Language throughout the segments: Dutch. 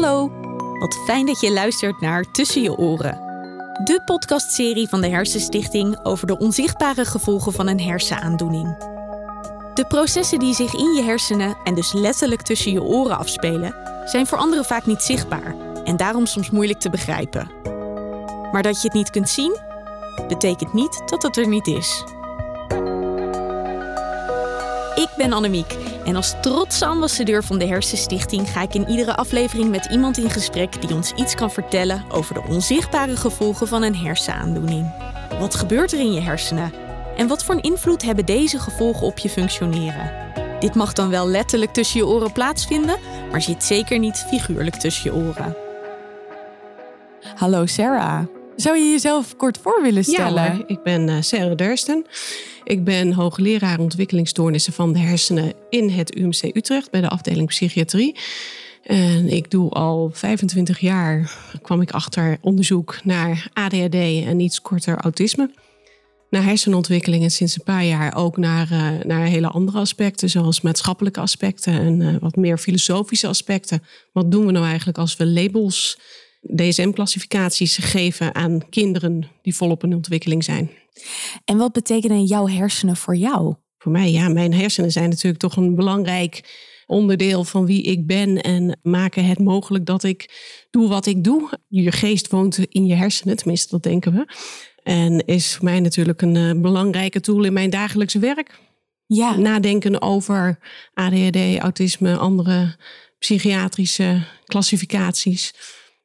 Hallo, wat fijn dat je luistert naar Tussen je oren. De podcastserie van de Hersenstichting over de onzichtbare gevolgen van een hersenaandoening. De processen die zich in je hersenen en dus letterlijk tussen je oren afspelen, zijn voor anderen vaak niet zichtbaar en daarom soms moeilijk te begrijpen. Maar dat je het niet kunt zien, betekent niet dat het er niet is. Ik ben Annemiek en als trotse ambassadeur van de Hersenstichting ga ik in iedere aflevering met iemand in gesprek die ons iets kan vertellen over de onzichtbare gevolgen van een hersenaandoening. Wat gebeurt er in je hersenen? En wat voor een invloed hebben deze gevolgen op je functioneren? Dit mag dan wel letterlijk tussen je oren plaatsvinden, maar zit zeker niet figuurlijk tussen je oren. Hallo Sarah. Zou je jezelf kort voor willen stellen? Ja, ik ben uh, Sarah Dursten. Ik ben hoogleraar ontwikkelingsstoornissen van de hersenen in het UMC Utrecht bij de afdeling psychiatrie. En ik doe al 25 jaar, kwam ik achter onderzoek naar ADHD en iets korter autisme. Naar hersenontwikkeling en sinds een paar jaar ook naar, uh, naar hele andere aspecten, zoals maatschappelijke aspecten en uh, wat meer filosofische aspecten. Wat doen we nou eigenlijk als we labels DSM-classificaties geven aan kinderen die volop in ontwikkeling zijn. En wat betekenen jouw hersenen voor jou? Voor mij, ja, mijn hersenen zijn natuurlijk toch een belangrijk onderdeel van wie ik ben en maken het mogelijk dat ik doe wat ik doe. Je geest woont in je hersenen, tenminste, dat denken we. En is voor mij natuurlijk een uh, belangrijke tool in mijn dagelijkse werk. Ja. Nadenken over ADHD, autisme, andere psychiatrische klassificaties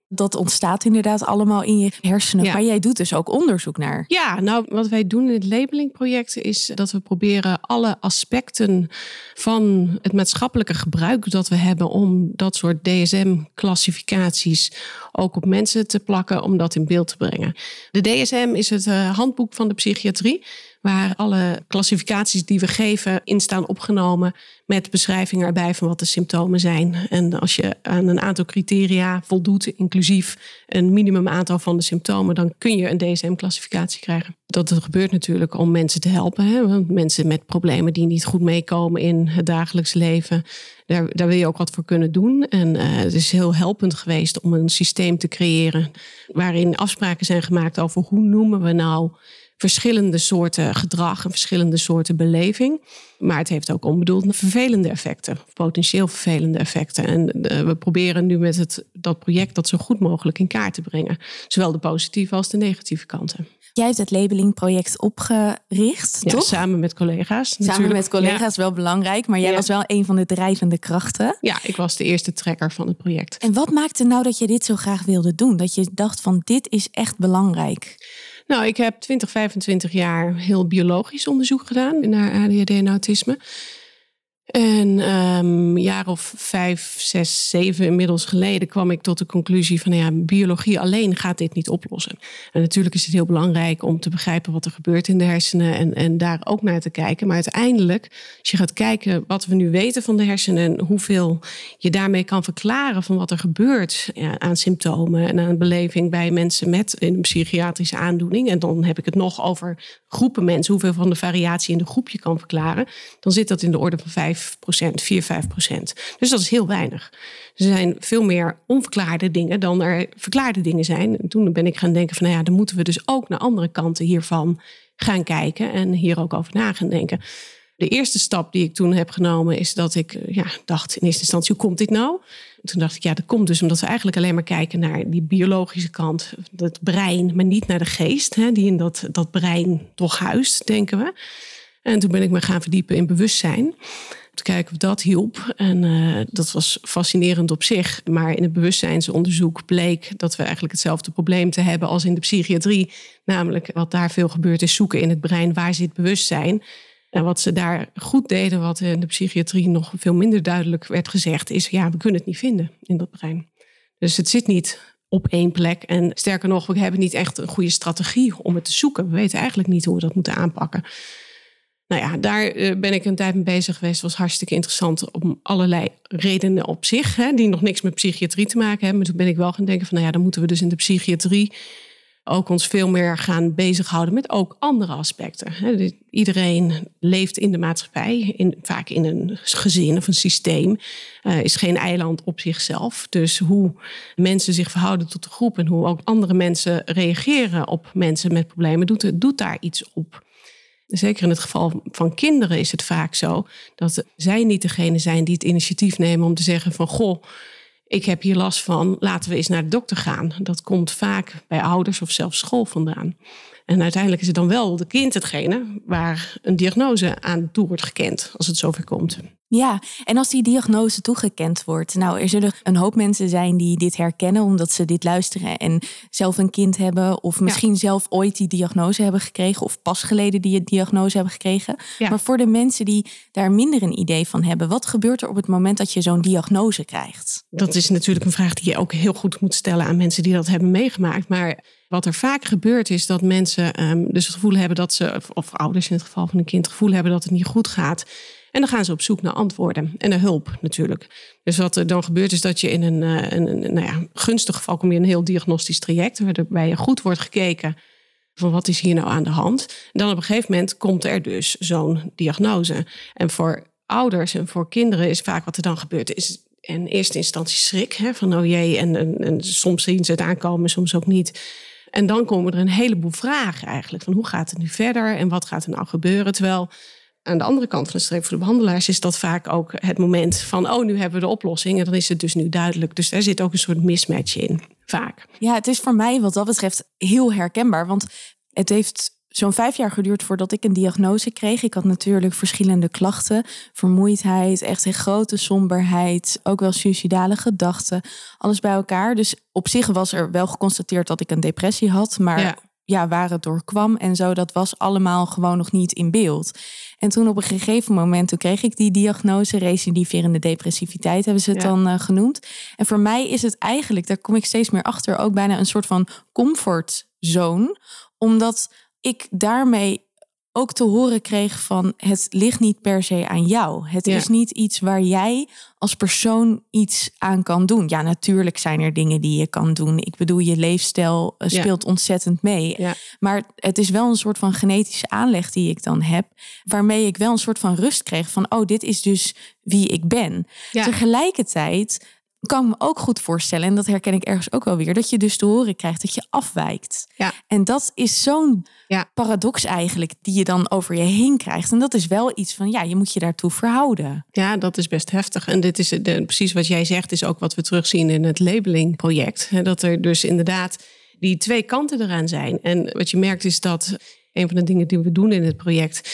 dat ontstaat inderdaad allemaal in je hersenen. Maar jij doet dus ook onderzoek naar. Ja, nou wat wij doen in het labelingproject is dat we proberen alle aspecten van het maatschappelijke gebruik dat we hebben om dat soort DSM-classificaties ook op mensen te plakken, om dat in beeld te brengen. De DSM is het uh, handboek van de psychiatrie waar alle klassificaties die we geven in staan opgenomen met beschrijvingen erbij van wat de symptomen zijn. En als je aan een aantal criteria voldoet, inclusief een minimum aantal van de symptomen, dan kun je een DSM-classificatie krijgen. Dat gebeurt natuurlijk om mensen te helpen. Hè? Want mensen met problemen die niet goed meekomen in het dagelijks leven, daar, daar wil je ook wat voor kunnen doen. En uh, het is heel helpend geweest om een systeem te creëren waarin afspraken zijn gemaakt over hoe noemen we nou verschillende soorten gedrag en verschillende soorten beleving. Maar het heeft ook onbedoelde vervelende effecten, potentieel vervelende effecten. En uh, we proberen nu met het, dat project dat zo goed mogelijk in kaart te brengen. Zowel de positieve als de negatieve kanten. Jij hebt het labelingproject opgericht, ja, toch? Samen met collega's. Samen natuurlijk. met collega's, ja. wel belangrijk. Maar jij Ja. was wel een van de drijvende krachten. Ja, ik was de eerste trekker van het project. En wat maakte nou dat je dit zo graag wilde doen? Dat je dacht van dit is echt belangrijk. Nou, ik heb 20, 25 jaar heel biologisch onderzoek gedaan naar ADHD en autisme. En een jaar of vijf, zes, zeven inmiddels geleden kwam ik tot de conclusie van nou ja, biologie alleen gaat dit niet oplossen. En natuurlijk is het heel belangrijk om te begrijpen wat er gebeurt in de hersenen en, en daar ook naar te kijken. Maar uiteindelijk, als je gaat kijken wat we nu weten van de hersenen en hoeveel je daarmee kan verklaren van wat er gebeurt aan symptomen en aan beleving bij mensen met een psychiatrische aandoening. En dan heb ik het nog over groepen mensen, hoeveel van de variatie in de groep je kan verklaren. Dan zit dat in de orde van 5 procent, 4, 5 procent. Dus dat is heel weinig. Er zijn veel meer onverklaarde dingen dan er verklaarde dingen zijn. En toen ben ik gaan denken van, nou ja, dan moeten we dus ook naar andere kanten hiervan gaan kijken en hier ook over na gaan denken. De eerste stap die ik toen heb genomen is dat ik ja, dacht in eerste instantie, hoe komt dit nou? Toen dacht ik, ja, dat komt dus omdat we eigenlijk alleen maar kijken naar die biologische kant, het brein, maar niet naar de geest, hè, die in dat, dat brein toch huist, denken we. En toen ben ik me gaan verdiepen in bewustzijn. Te kijken of dat hielp. En uh, dat was fascinerend op zich. Maar in het bewustzijnsonderzoek bleek dat we eigenlijk hetzelfde probleem te hebben als in de psychiatrie. Namelijk wat daar veel gebeurt is zoeken in het brein waar zit bewustzijn. En wat ze daar goed deden, wat in de psychiatrie nog veel minder duidelijk werd gezegd, is ja, we kunnen het niet vinden in dat brein. Dus het zit niet op één plek. En sterker nog, we hebben niet echt een goede strategie om het te zoeken. We weten eigenlijk niet hoe we dat moeten aanpakken. Nou ja, daar ben ik een tijd mee bezig geweest. Was hartstikke interessant om allerlei redenen op zich, hè, die nog niks met psychiatrie te maken hebben. Maar toen ben ik wel gaan denken van, nou ja, dan moeten we dus in de psychiatrie ook ons veel meer gaan bezighouden met ook andere aspecten. Iedereen leeft in de maatschappij, in, vaak in een gezin of een systeem, uh, is geen eiland op zichzelf. Dus hoe mensen zich verhouden tot de groep en hoe ook andere mensen reageren op mensen met problemen, doet, doet daar iets op. Zeker in het geval van kinderen is het vaak zo dat zij niet degene zijn die het initiatief nemen om te zeggen van goh, ik heb hier last van, laten we eens naar de dokter gaan. Dat komt vaak bij ouders of zelfs school vandaan. En uiteindelijk is het dan wel de kind hetgene waar een diagnose aan toe wordt gekend, als het zover komt. Ja, en als die diagnose toegekend wordt, nou, er zullen een hoop mensen zijn die dit herkennen omdat ze dit luisteren en zelf een kind hebben, of misschien zelf ooit die diagnose hebben gekregen, of pas geleden die diagnose hebben gekregen. Maar voor de mensen die daar minder een idee van hebben, wat gebeurt er op het moment dat je zo'n diagnose krijgt? Dat is natuurlijk een vraag die je ook heel goed moet stellen aan mensen die dat hebben meegemaakt. Maar wat er vaak gebeurt is dat mensen um, dus het gevoel hebben dat ze, of ouders in het geval van een kind, het gevoel hebben dat het niet goed gaat. En dan gaan ze op zoek naar antwoorden en naar hulp natuurlijk. Dus wat er dan gebeurt is dat je in een, eh, een, nou ja, gunstig geval kom je in een heel diagnostisch traject, waarbij je goed wordt gekeken van wat is hier nou aan de hand. En dan op een gegeven moment komt er dus zo'n diagnose. En voor ouders en voor kinderen is vaak wat er dan gebeurt, is in eerste instantie schrik. Hè, van oh jee, en, en, en soms zien ze het aankomen, soms ook niet. En dan komen er een heleboel vragen eigenlijk. Van hoe gaat het nu verder en wat gaat er nou gebeuren? Terwijl aan de andere kant van de streep voor de behandelaars is dat vaak ook het moment van, oh, nu hebben we de oplossing. En dan is het dus nu duidelijk. Dus daar zit ook een soort mismatch in, vaak. Ja, het is voor mij wat dat betreft heel herkenbaar. Want het heeft zo'n vijf jaar geduurd voordat ik een diagnose kreeg. Ik had natuurlijk verschillende klachten. Vermoeidheid, echt een grote somberheid. Ook wel suicidale gedachten. Alles bij elkaar. Dus op zich was er wel geconstateerd dat ik een depressie had. Maar ja. Waar het door kwam en zo, dat was allemaal gewoon nog niet in beeld. En toen op een gegeven moment, toen kreeg ik die diagnose, recidiverende depressiviteit hebben ze het dan uh, genoemd. En voor mij is het eigenlijk, daar kom ik steeds meer achter, ook bijna een soort van comfortzone. Omdat ik daarmee ook te horen kreeg van het ligt niet per se aan jou. Het is niet iets waar jij als persoon iets aan kan doen. Ja, natuurlijk zijn er dingen die je kan doen. Ik bedoel, je leefstijl eh, speelt ontzettend mee. Maar het is wel een soort van genetische aanleg die ik dan heb, waarmee ik wel een soort van rust kreeg van, oh, dit is dus wie ik ben. Tegelijkertijd kan ik me ook goed voorstellen, en dat herken ik ergens ook wel weer, dat je dus te horen krijgt dat je afwijkt. Ja. En dat is zo'n ja. paradox eigenlijk, die je dan over je heen krijgt. En dat is wel iets van, ja, je moet je daartoe verhouden. Ja, dat is best heftig. En dit is de, precies wat jij zegt, is ook wat we terugzien in het labelingproject. Dat er dus inderdaad die twee kanten eraan zijn. En wat je merkt is dat een van de dingen die we doen in het project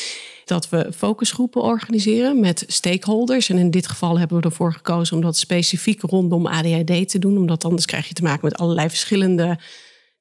dat we focusgroepen organiseren met stakeholders. En in dit geval hebben we ervoor gekozen om dat specifiek rondom ADHD te doen, omdat anders krijg je te maken met allerlei verschillende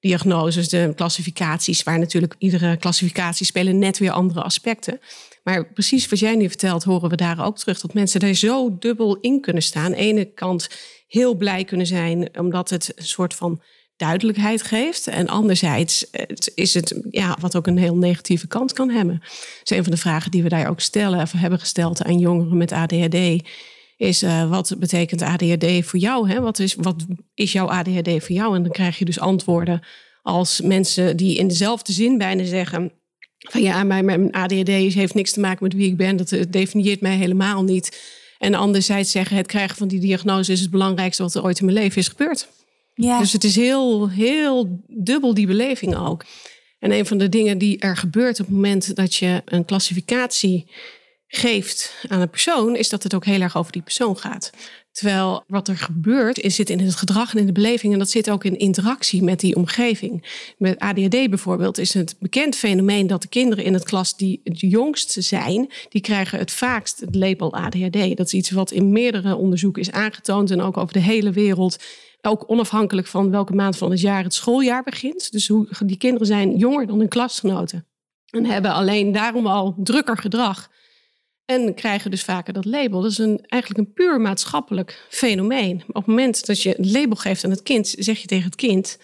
diagnoses, de klassificaties, waar natuurlijk iedere klassificatie spelen net weer andere aspecten. Maar precies wat jij nu vertelt, horen we daar ook terug. Dat mensen daar zo dubbel in kunnen staan. Aan de ene kant heel blij kunnen zijn, omdat het een soort van duidelijkheid geeft. En anderzijds is het ja, wat ook een heel negatieve kant kan hebben. Is een van de vragen die we daar ook stellen, of hebben gesteld aan jongeren met ADHD. Is uh, wat betekent ADHD voor jou? Hè? Wat, is, wat is jouw ADHD voor jou? En dan krijg je dus antwoorden als mensen die in dezelfde zin bijna zeggen. Van ja, mijn, mijn ADHD heeft niks te maken met wie ik ben. Dat definieert mij helemaal niet. En anderzijds zeggen het krijgen van die diagnose is het belangrijkste wat er ooit in mijn leven is gebeurd. Dus het is heel, heel dubbel die beleving ook. En een van de dingen die er gebeurt op het moment dat je een klassificatie geeft aan een persoon, is dat het ook heel erg over die persoon gaat. Terwijl wat er gebeurt, is, zit in het gedrag en in de beleving. En dat zit ook in interactie met die omgeving. Met ADHD bijvoorbeeld is het bekend fenomeen dat de kinderen in het klas die het jongst zijn, die krijgen het vaakst het label ADHD. Dat is iets wat in meerdere onderzoeken is aangetoond en ook over de hele wereld ook onafhankelijk van welke maand van het jaar het schooljaar begint. Dus hoe, die kinderen zijn jonger dan hun klasgenoten. En hebben alleen daarom al drukker gedrag. En krijgen dus vaker dat label. Dat is een, eigenlijk een puur maatschappelijk fenomeen. Op het moment dat je een label geeft aan het kind, zeg je tegen het kind: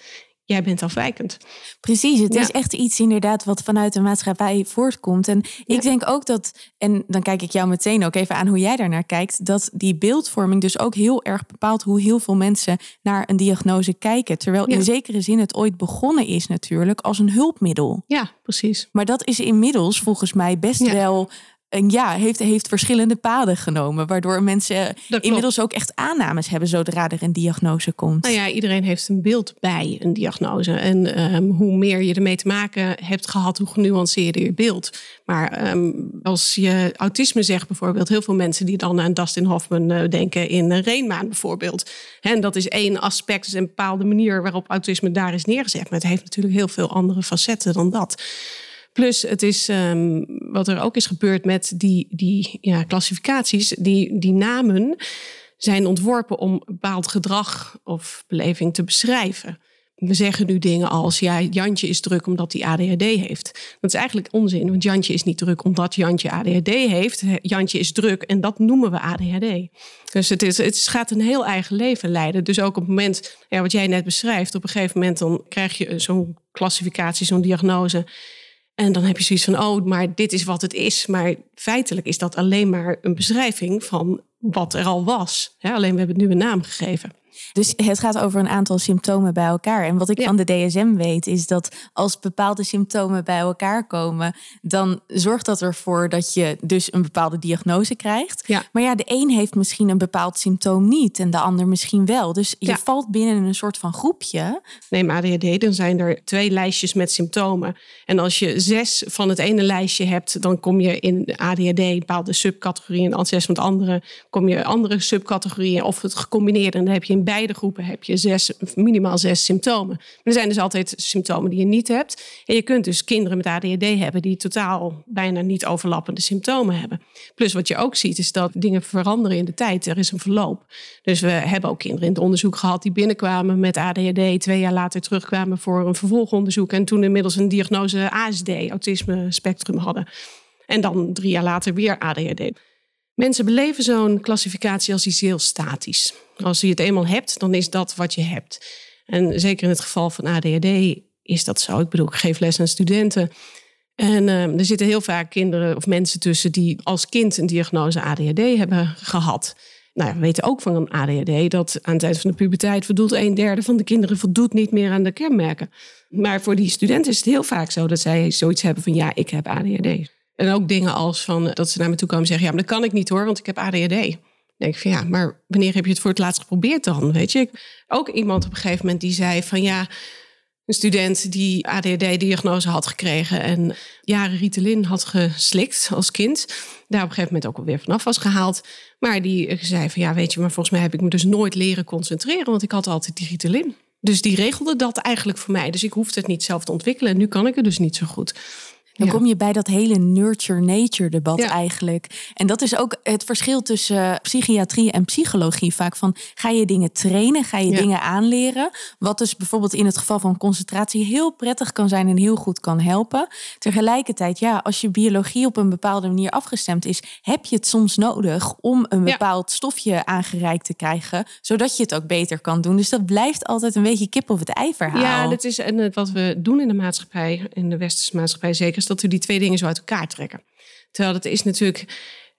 jij bent afwijkend. Precies, het is echt iets inderdaad wat vanuit de maatschappij voortkomt. En ik denk ook dat, en dan kijk ik jou meteen ook even aan hoe jij daarnaar kijkt, dat die beeldvorming dus ook heel erg bepaalt hoe heel veel mensen naar een diagnose kijken. Terwijl in zekere zin het ooit begonnen is natuurlijk als een hulpmiddel. Ja, precies. Maar dat is inmiddels volgens mij best wel en ja, heeft, heeft verschillende paden genomen. Waardoor mensen inmiddels ook echt aannames hebben zodra er een diagnose komt. Nou ja, iedereen heeft een beeld bij een diagnose. En ehm, hoe meer je ermee te maken hebt gehad, hoe genuanceerder je beeld. Maar ehm, als je autisme zegt bijvoorbeeld, heel veel mensen die dan aan Dustin Hoffman uh, denken in een Reenmaan bijvoorbeeld. En dat is één aspect, dus een bepaalde manier waarop autisme daar is neergezet. Maar het heeft natuurlijk heel veel andere facetten dan dat. Plus, het is um, wat er ook is gebeurd met die, die ja, klassificaties, die, die namen zijn ontworpen om bepaald gedrag of beleving te beschrijven. We zeggen nu dingen als, ja, Jantje is druk omdat hij ADHD heeft. Dat is eigenlijk onzin, want Jantje is niet druk omdat Jantje ADHD heeft. Jantje is druk en dat noemen we ADHD. Dus het, is, het gaat een heel eigen leven leiden. Dus ook op het moment, ja, wat jij net beschrijft, op een gegeven moment dan krijg je zo'n klassificatie, zo'n diagnose. En dan heb je zoiets van, oh, maar dit is wat het is. Maar feitelijk is dat alleen maar een beschrijving van wat er al was. alleen we hebben het nu een naam gegeven. Dus het gaat over een aantal symptomen bij elkaar. En wat ik van de DSM weet, is dat als bepaalde symptomen bij elkaar komen, dan zorgt dat ervoor dat je dus een bepaalde diagnose krijgt. Ja. Maar ja, de een heeft misschien een bepaald symptoom niet en de ander misschien wel. Dus je valt binnen een soort van groepje. Neem ADHD, dan zijn er twee lijstjes met symptomen. En als je zes van het ene lijstje hebt, dan kom je in ADHD bepaalde subcategorieën. En zes van het andere kom je andere subcategorieën of het gecombineerde. En dan heb je in beide groepen heb je minimaal zes symptomen. Maar er zijn dus altijd symptomen die je niet hebt. En je kunt dus kinderen met ADHD hebben die totaal bijna niet overlappende symptomen hebben. Plus wat je ook ziet is dat dingen veranderen in de tijd. Er is een verloop. Dus we hebben ook kinderen in het onderzoek gehad die binnenkwamen met ADHD, twee jaar later terugkwamen voor een vervolgonderzoek en toen inmiddels een diagnose ASD, autisme spectrum hadden. En dan drie jaar later weer ADHD. Mensen beleven zo'n klassificatie als iets heel statisch. Als je het eenmaal hebt, dan is dat wat je hebt. En zeker in het geval van ADHD is dat zo. Ik bedoel, ik geef les aan studenten. En uh, er zitten heel vaak kinderen of mensen tussen die als kind een diagnose ADHD hebben gehad. Nou, we weten ook van een ADHD dat aan het eind van de puberteit voldoet een derde van de kinderen voldoet niet meer aan de kenmerken. Maar voor die studenten is het heel vaak zo dat zij zoiets hebben van ja, ik heb ADHD. En ook dingen als van dat ze naar me toe komen en zeggen: Ja, maar dat kan ik niet hoor, want ik heb ADHD. Dan denk ik van ja, maar wanneer heb je het voor het laatst geprobeerd dan? Weet je, ook iemand op een gegeven moment die zei van ja, een student die ADHD-diagnose had gekregen en jaren Ritalin had geslikt als kind. Daar op een gegeven moment ook alweer vanaf was gehaald. Maar die zei van ja, weet je, maar volgens mij heb ik me dus nooit leren concentreren, want ik had altijd die Ritalin. Dus die regelde dat eigenlijk voor mij. Dus ik hoefde het niet zelf te ontwikkelen. En nu kan ik het dus niet zo goed. Dan kom je bij dat hele nurture-nature debat eigenlijk. En dat is ook het verschil tussen eh, psychiatrie en psychologie. Vaak van ga je dingen trainen, ga je dingen aanleren. Wat dus bijvoorbeeld in het geval van concentratie heel prettig kan zijn en heel goed kan helpen. Tegelijkertijd, ja, als je biologie op een bepaalde manier afgestemd is, heb je het soms nodig om een bepaald stofje aangereikt te krijgen, zodat je het ook beter kan doen. Dus dat blijft altijd een beetje kip of het ei verhaal. Ja, dat is en wat we doen in de maatschappij, in de westerse maatschappij zeker dat we die twee dingen zo uit elkaar trekken. Terwijl het is natuurlijk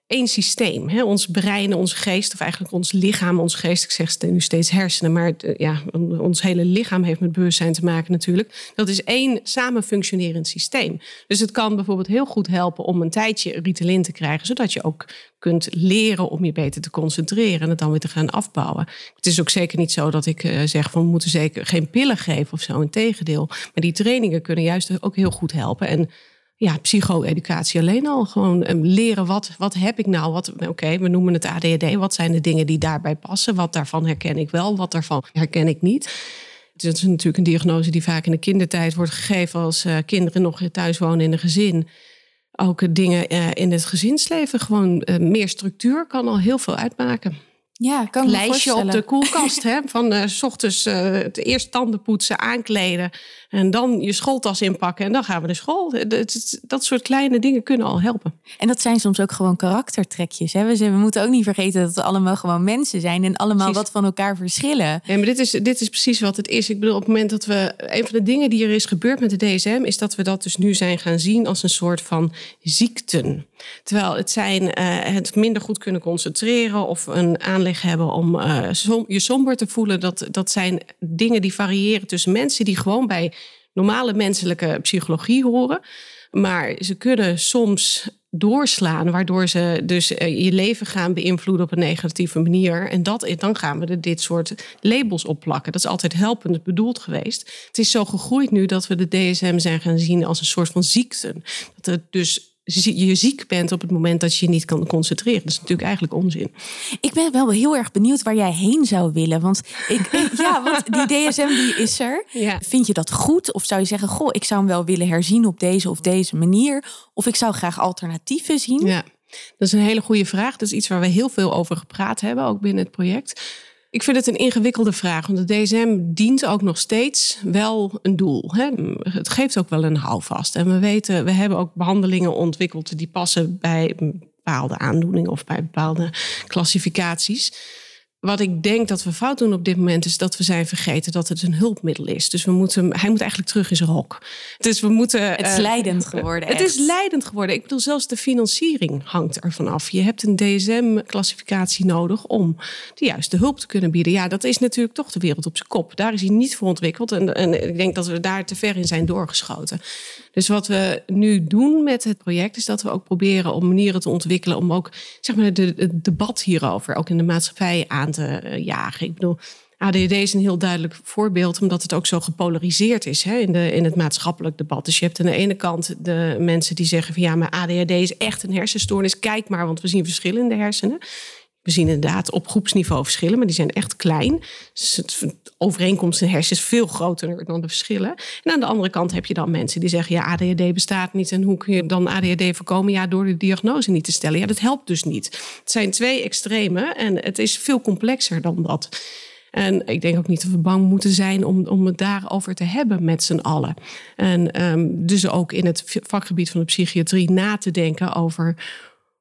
één systeem. Hè? Ons brein, onze geest, of eigenlijk ons lichaam, ons geest. Ik zeg nu steeds hersenen, maar ja, ons hele lichaam heeft met bewustzijn te maken natuurlijk. Dat is één samen functionerend systeem. Dus het kan bijvoorbeeld heel goed helpen om een tijdje Ritalin te krijgen, zodat je ook kunt leren om je beter te concentreren en het dan weer te gaan afbouwen. Het is ook zeker niet zo dat ik uh, zeg van we moeten zeker geen pillen geven of zo. Integendeel. Maar die trainingen kunnen juist ook heel goed helpen. En ja, psycho-educatie alleen al. Gewoon um, leren wat, wat heb ik nou? Wat, Oké, we noemen het ADHD. Wat zijn de dingen die daarbij passen? Wat daarvan herken ik wel? Wat daarvan herken ik niet? Dat is natuurlijk een diagnose die vaak in de kindertijd wordt gegeven als uh, kinderen nog thuis wonen in een gezin. Ook dingen uh, in het gezinsleven, gewoon uh, meer structuur kan al heel veel uitmaken. Ja, kan ik lijstje op de koelkast. hè, van uh, s ochtends uh, het eerst tanden poetsen, aankleden. En dan je schooltas inpakken. En dan gaan we naar school. Dat, dat soort kleine dingen kunnen al helpen. En dat zijn soms ook gewoon karaktertrekjes. Hè? We, we moeten ook niet vergeten dat we allemaal gewoon mensen zijn. En allemaal wat van elkaar verschillen. Ja, maar dit is, dit is precies wat het is. Ik bedoel, op het moment dat we. Een van de dingen die er is gebeurd met de DSM. is dat we dat dus nu zijn gaan zien als een soort van ziekten. Terwijl het zijn uh, het minder goed kunnen concentreren. of een aanleg hebben om uh, som, je somber te voelen. Dat, dat zijn dingen die variëren tussen mensen die gewoon bij normale menselijke psychologie horen. Maar ze kunnen soms doorslaan, waardoor ze dus eh, je leven gaan beïnvloeden op een negatieve manier. En dat, dan gaan we er dit soort labels op plakken. Dat is altijd helpend bedoeld geweest. Het is zo gegroeid nu dat we de DSM zijn gaan zien als een soort van ziekte. Dat het dus je ziek bent op het moment dat je je niet kan concentreren. Dat is natuurlijk eigenlijk onzin. Ik ben wel heel erg benieuwd waar jij heen zou willen. Want, ik, ja, want die DSM die is er. Vind je dat goed? Of zou je zeggen, goh, ik zou hem wel willen herzien op deze of deze manier? Of ik zou graag alternatieven zien? Ja, dat is een hele goede vraag. Dat is iets waar we heel veel over gepraat hebben, ook binnen het project. Ik vind het een ingewikkelde vraag, want de DSM dient ook nog steeds wel een doel. Hè? Het geeft ook wel een houvast. En we weten, we hebben ook behandelingen ontwikkeld die passen bij bepaalde aandoeningen of bij bepaalde klassificaties. Wat ik denk dat we fout doen op dit moment is dat we zijn vergeten dat het een hulpmiddel is. Dus we moeten, hij moet eigenlijk terug in zijn hok. Dus we moeten. Het is uh, leidend geworden. Het is leidend geworden. Ik bedoel, zelfs de financiering hangt ervan af. Je hebt een DSM-classificatie nodig om de juiste hulp te kunnen bieden. Ja, dat is natuurlijk toch de wereld op zijn kop. Daar is hij niet voor ontwikkeld. En, en ik denk dat we daar te ver in zijn doorgeschoten. Dus wat we nu doen met het project is dat we ook proberen om manieren te ontwikkelen om ook zeg maar, het debat hierover ook in de maatschappij aan te eh, jagen. Ik bedoel, ADHD is een heel duidelijk voorbeeld, omdat het ook zo gepolariseerd is hè, in, de, in het maatschappelijk debat. Dus je hebt aan de ene kant de mensen die zeggen van ja, maar ADHD is echt een hersenstoornis. Kijk maar, want we zien verschillen in de hersenen. We zien inderdaad op groepsniveau verschillen, maar die zijn echt klein. Dus het overeenkomst in is veel groter dan de verschillen. En aan de andere kant heb je dan mensen die zeggen: ja, ADHD bestaat niet. En hoe kun je dan ADHD voorkomen? Ja, door de diagnose niet te stellen. Ja, dat helpt dus niet. Het zijn twee extremen en het is veel complexer dan dat. En ik denk ook niet dat we bang moeten zijn om, om het daarover te hebben met z'n allen. En um, dus ook in het vakgebied van de psychiatrie na te denken over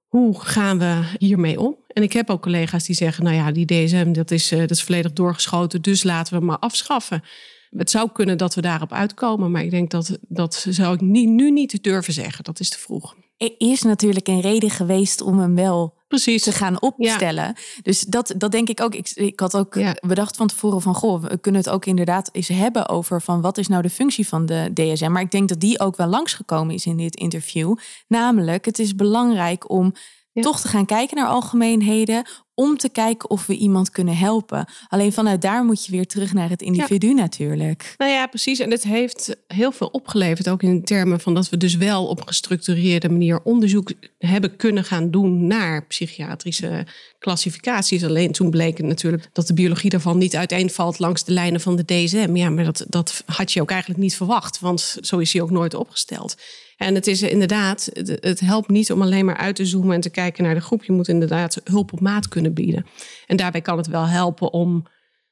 hoe gaan we hiermee om? En ik heb ook collega's die zeggen, nou ja, die DSM dat is, uh, dat is volledig doorgeschoten, dus laten we hem maar afschaffen. Het zou kunnen dat we daarop uitkomen, maar ik denk dat dat zou ik niet, nu niet durven zeggen. Dat is te vroeg. Er is natuurlijk een reden geweest om hem wel Precies. te gaan opstellen. Dus dat, dat denk ik ook. Ik, ik had ook bedacht van tevoren van... goh, we kunnen het ook inderdaad eens hebben over... van wat is nou de functie van de DSM. Maar ik denk dat die ook wel langsgekomen is in dit interview. Namelijk, het is belangrijk om toch te gaan kijken naar algemeenheden om te kijken of we iemand kunnen helpen. Alleen vanuit daar moet je weer terug naar het individu natuurlijk. Nou ja, precies. En het heeft heel veel opgeleverd, ook in termen van dat we dus wel op een gestructureerde manier onderzoek hebben kunnen gaan doen naar psychiatrische klassificaties. Alleen toen bleek het natuurlijk dat de biologie daarvan niet uiteenvalt langs de lijnen van de DSM. Ja, maar dat, dat had je ook eigenlijk niet verwacht, want zo is hij ook nooit opgesteld. En het is inderdaad, het helpt niet om alleen maar uit te zoomen en te kijken naar de groep. Je moet inderdaad hulp op maat kunnen bieden. En daarbij kan het wel helpen om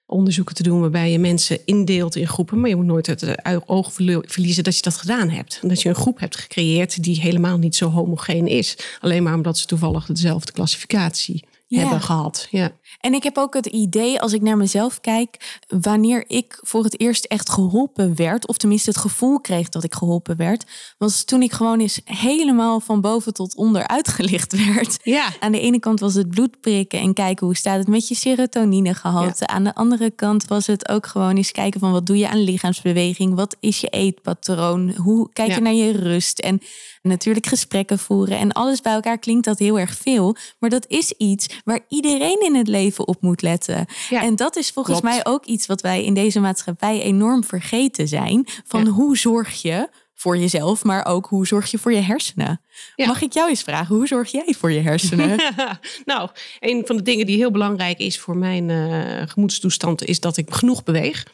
onderzoeken te doen waarbij je mensen indeelt in groepen. Maar je moet nooit het oog verliezen dat je dat gedaan hebt. Dat je een groep hebt gecreëerd die helemaal niet zo homogeen is. Alleen maar omdat ze toevallig dezelfde klassificatie hebben gehad. Ja. En ik heb ook het idee, als ik naar mezelf kijk, wanneer ik voor het eerst echt geholpen werd, of tenminste het gevoel kreeg dat ik geholpen werd, was toen ik gewoon eens helemaal van boven tot onder uitgelicht werd. Ja. Aan de ene kant was het bloed prikken en kijken hoe staat het met je serotoninegehalte. Ja. Aan de andere kant was het ook gewoon eens kijken van wat doe je aan lichaamsbeweging, wat is je eetpatroon, hoe kijk je naar je rust en natuurlijk gesprekken voeren en alles bij elkaar klinkt dat heel erg veel, maar dat is iets waar iedereen in het leven op moet letten. en dat is volgens mij ook iets wat wij in deze maatschappij enorm vergeten zijn. Van hoe zorg je voor jezelf, maar ook hoe zorg je voor je hersenen? Mag ik jou eens vragen, hoe zorg jij voor je hersenen? nou, een van de dingen die heel belangrijk is voor mijn uh, gemoedstoestand is dat ik genoeg beweeg.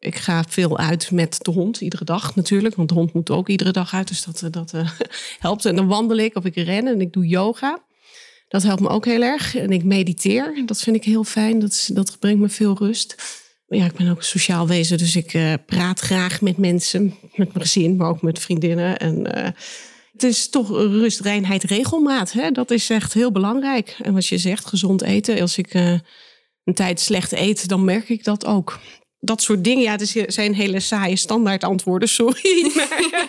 Ik ga veel uit met de hond, iedere dag natuurlijk. Want de hond moet ook iedere dag uit, dus dat, eh, dat uh, helpt. En dan wandel ik of ik ren en ik doe yoga. Dat helpt me ook heel erg. En ik mediteer. Dat vind ik heel fijn. Dat, dat brengt me veel rust. Ja, ik ben ook een sociaal wezen, dus ik uh, praat graag met mensen, met mijn gezin, maar ook met vriendinnen. En het is toch rust, reinheid, regelmaat. Hè? Dat is echt heel belangrijk. En wat je zegt, gezond eten. Als ik een tijd slecht eet, dan merk ik dat ook dat soort dingen. Ja, het zijn hele saaie standaard antwoorden, sorry. Maar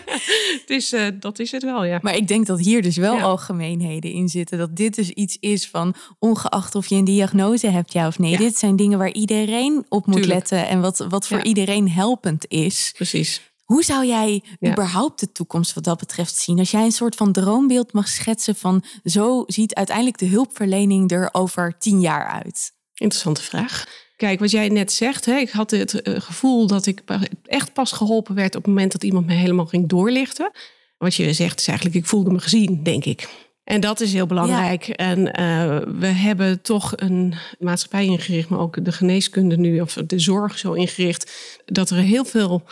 dus, uh, dat is het wel, ja. Maar ik denk dat hier dus wel algemeenheden in zitten. Dat dit dus iets is van, ongeacht of je een diagnose hebt, ja of nee. Dit zijn dingen waar iedereen op moet letten. En wat, wat voor iedereen helpend is. Precies. Hoe zou jij überhaupt de toekomst wat dat betreft zien? Als jij een soort van droombeeld mag schetsen van... zo ziet uiteindelijk de hulpverlening er over tien jaar uit. Interessante vraag. Kijk, wat jij net zegt, hè, ik had het eh, gevoel dat ik echt pas geholpen werd op het moment dat iemand me helemaal ging doorlichten. Wat je zegt is eigenlijk, ik voelde me gezien, denk ik. En dat is heel belangrijk. En uh, we hebben toch een maatschappij ingericht, maar ook de geneeskunde nu, of de zorg zo ingericht, dat er heel veel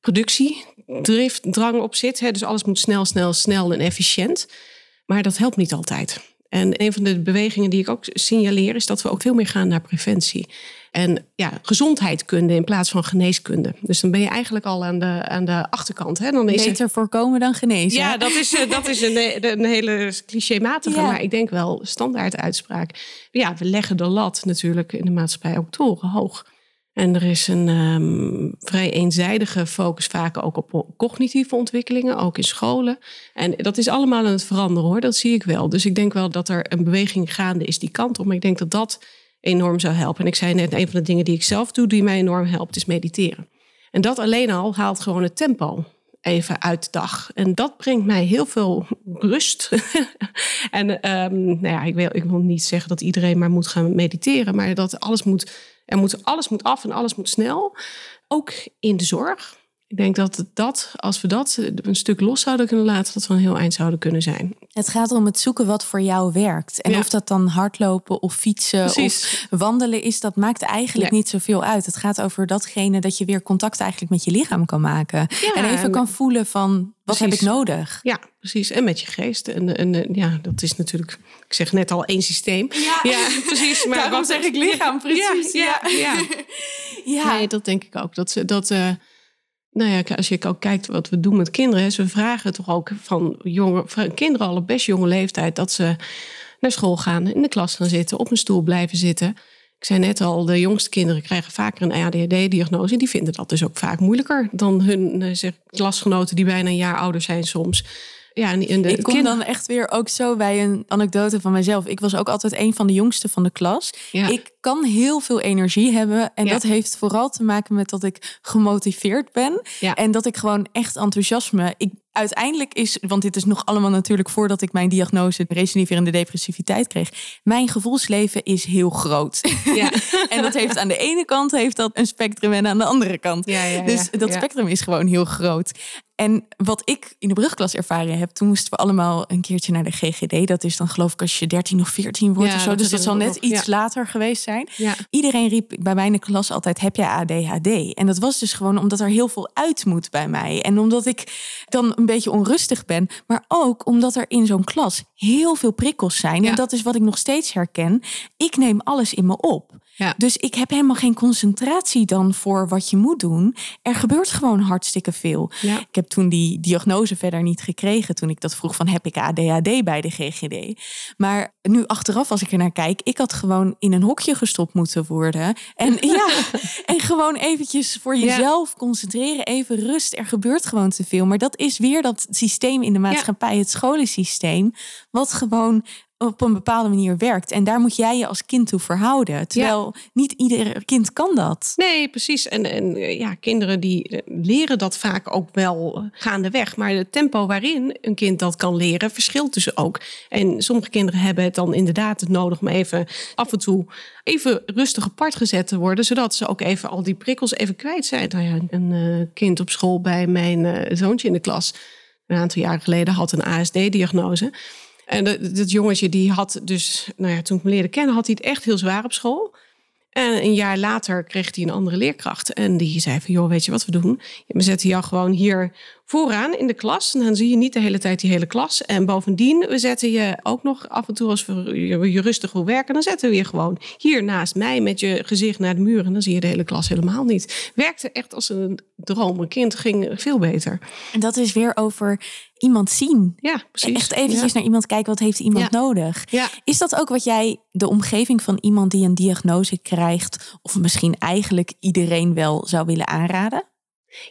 productie, drift, drang op zit. Hè. Dus alles moet snel, snel, snel en efficiënt. Maar dat helpt niet altijd. En een van de bewegingen die ik ook signaleer is dat we ook veel meer gaan naar preventie. En ja, gezondheidkunde in plaats van geneeskunde. Dus dan ben je eigenlijk al aan de, aan de achterkant. Hè? Dan is Beter voorkomen dan genezen. Ja, dat is, eh, dat is een, een hele clichématige, ja. maar ik denk wel standaard uitspraak. Ja, we leggen de lat natuurlijk in de maatschappij ook torenhoog. En er is een um, vrij eenzijdige focus vaak ook op cognitieve ontwikkelingen, ook in scholen. En dat is allemaal aan het veranderen hoor, dat zie ik wel. Dus ik denk wel dat er een beweging gaande is die kant op. Maar ik denk dat dat enorm zou helpen. En ik zei net, een van de dingen die ik zelf doe, die mij enorm helpt, is mediteren. En dat alleen al haalt gewoon het tempo even uit de dag. En dat brengt mij heel veel rust. en um, nou ja, ik wil, ik wil niet zeggen dat iedereen maar moet gaan mediteren, maar dat alles moet, er moet, alles moet af en alles moet snel. Ook in de zorg. Ik denk dat dat, als we dat een stuk los zouden kunnen laten, dat we een heel eind zouden kunnen zijn. Het gaat om het zoeken wat voor jou werkt. En of dat dan hardlopen of fietsen of wandelen is, dat maakt eigenlijk niet zoveel uit. Het gaat over datgene dat je weer contact eigenlijk met je lichaam kan maken. en even kan voelen van, wat heb ik nodig? Ja, precies. En met je geest. En, en ja, dat is natuurlijk, ik zeg net al één systeem. Ja, precies. Maar Daarom zeg ik lichaam, precies. Ja, ja, ja. Nee, dat denk ik ook. Dat, dat, uh, nou ja, als je ook kijkt wat we doen met kinderen. Ze vragen toch ook van, jonge, kinderen al op best jonge leeftijd... dat ze naar school gaan, in de klas gaan zitten, op een stoel blijven zitten. Ik zei net al, de jongste kinderen krijgen vaker een ADHD-diagnose. Die vinden dat dus ook vaak moeilijker dan hun eh, zeg, klasgenoten die bijna een jaar ouder zijn soms ja, en de ik kom dan echt weer ook zo bij een anekdote van mezelf. Ik was ook altijd een van de jongste van de klas. Ik kan heel veel energie hebben. En dat heeft vooral te maken met dat ik gemotiveerd ben. En dat ik gewoon echt enthousiasme. Ik, uiteindelijk is, want dit is nog allemaal natuurlijk voordat ik mijn diagnose recidiverende depressiviteit kreeg. Mijn gevoelsleven is heel groot. Ja. en dat heeft aan de ene kant heeft dat een spectrum en aan de andere kant. dus dat spectrum is gewoon heel groot. En wat ik in de brugklas ervaren heb, toen moesten we allemaal een keertje naar de GGD. Dat is dan geloof ik als je 13 of 14 wordt of zo. Dus dat zal net iets later geweest zijn. Iedereen riep bij mijn klas altijd, heb jij ADHD? En dat was dus gewoon omdat er heel veel uit moet bij mij. En omdat ik dan beetje onrustig ben. Maar ook omdat er in zo'n klas heel veel prikkels zijn. En dat is wat ik nog steeds herken. Ik neem alles in me op. Ja. Dus ik heb helemaal geen concentratie dan voor wat je moet doen. Er gebeurt gewoon hartstikke veel. Ja. Ik heb toen die diagnose verder niet gekregen. Toen ik dat vroeg van heb ik ADHD bij de GGD. Maar nu achteraf als ik er naar kijk. Ik had gewoon in een hokje gestopt moeten worden. En ja, en gewoon eventjes voor jezelf concentreren. Even rust. Er gebeurt gewoon te veel. Maar dat is weer dat systeem in de maatschappij. Het scholensysteem. Wat gewoon op een bepaalde manier werkt. En daar moet jij je als kind toe verhouden. Terwijl niet ieder kind kan dat. Nee, precies. En, en ja, kinderen die eh, leren dat vaak ook wel gaandeweg. Maar het tempo waarin een kind dat kan leren verschilt dus ook. En sommige kinderen hebben het dan inderdaad het nodig om even af en toe even rustig apart gezet te worden. Zodat ze ook even al die prikkels even kwijt zijn. Nou ja, een uh, kind op school bij mijn uh, zoontje in de klas. Een aantal jaar geleden had een ASD-diagnose. En dat, jongetje die had dus, nou ja, toen ik me leerde kennen, had hij het echt heel zwaar op school. En een jaar later kreeg hij een andere leerkracht. En die zei van, joh, weet je wat we doen? We zetten jou gewoon hier vooraan in de klas. En dan zie je niet de hele tijd die hele klas. En bovendien, we zetten je ook nog af en toe als je, je rustig wil werken, dan zetten we je gewoon hier naast mij met je gezicht naar de muur. En dan zie je de hele klas helemaal niet. Werkte echt als een droom. Een kind ging veel beter. En dat is weer over iemand zien. Ja, precies. Echt eventjes naar iemand kijken, wat heeft iemand nodig? Ja. Is dat ook wat jij de omgeving van iemand die een diagnose krijgt, of misschien eigenlijk iedereen wel zou willen aanraden?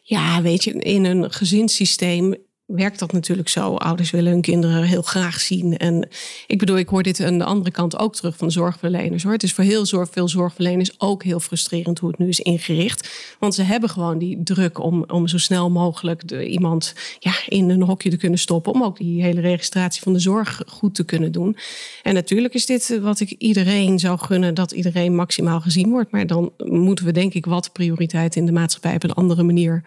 Ja, weet je, in een gezinssysteem werkt dat natuurlijk zo. Ouders willen hun kinderen heel graag zien. En ik bedoel, ik hoor dit aan de andere kant ook terug van zorgverleners. Hoor. Het is voor heel zorg, veel zorgverleners ook heel frustrerend hoe het nu is ingericht. Want ze hebben gewoon die druk om, om zo snel mogelijk iemand ja, in een hokje te kunnen stoppen. Om ook die hele registratie van de zorg goed te kunnen doen. En natuurlijk is dit wat ik iedereen zou gunnen, dat iedereen maximaal gezien wordt. Maar dan moeten we denk ik wat prioriteit in de maatschappij op een andere manier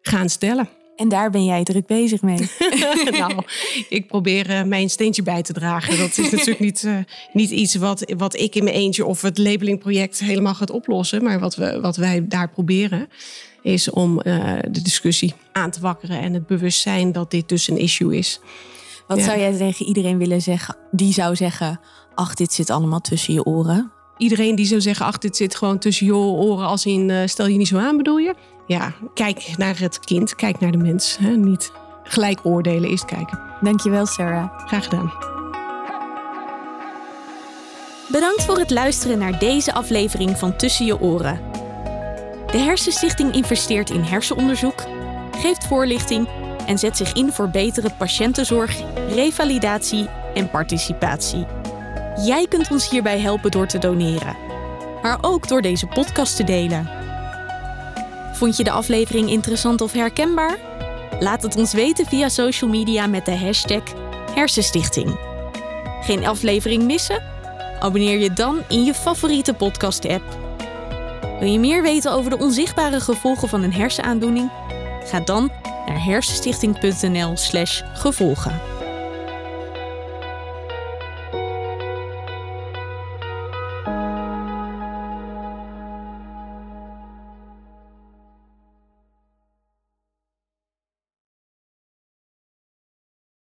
gaan stellen. En daar ben jij druk bezig mee. nou, ik probeer uh, mijn steentje bij te dragen. Dat is natuurlijk niet, uh, niet iets wat, wat ik in mijn eentje of het labelingproject helemaal gaat oplossen. Maar wat, we, wat wij daar proberen is om uh, de discussie aan te wakkeren en het bewustzijn dat dit dus een issue is. Wat ja. zou jij tegen iedereen willen zeggen? Die zou zeggen: Ach, dit zit allemaal tussen je oren. Iedereen die zou zeggen: Ach, dit zit gewoon tussen je oren. Als in stel je niet zo aan, bedoel je? Ja, kijk naar het kind, kijk naar de mens. Hè? Niet gelijk oordelen, eerst kijken. Dankjewel, Sarah. Graag gedaan. Bedankt voor het luisteren naar deze aflevering van Tussen je oren. De Hersenstichting investeert in hersenonderzoek, geeft voorlichting en zet zich in voor betere patiëntenzorg, revalidatie en participatie. Jij kunt ons hierbij helpen door te doneren, maar ook door deze podcast te delen. Vond je de aflevering interessant of herkenbaar? Laat het ons weten via social media met de hashtag Hersenstichting. Geen aflevering missen? Abonneer je dan in je favoriete podcast-app. Wil je meer weten over de onzichtbare gevolgen van een hersenaandoening? Ga dan naar hersenstichting.nl/gevolgen.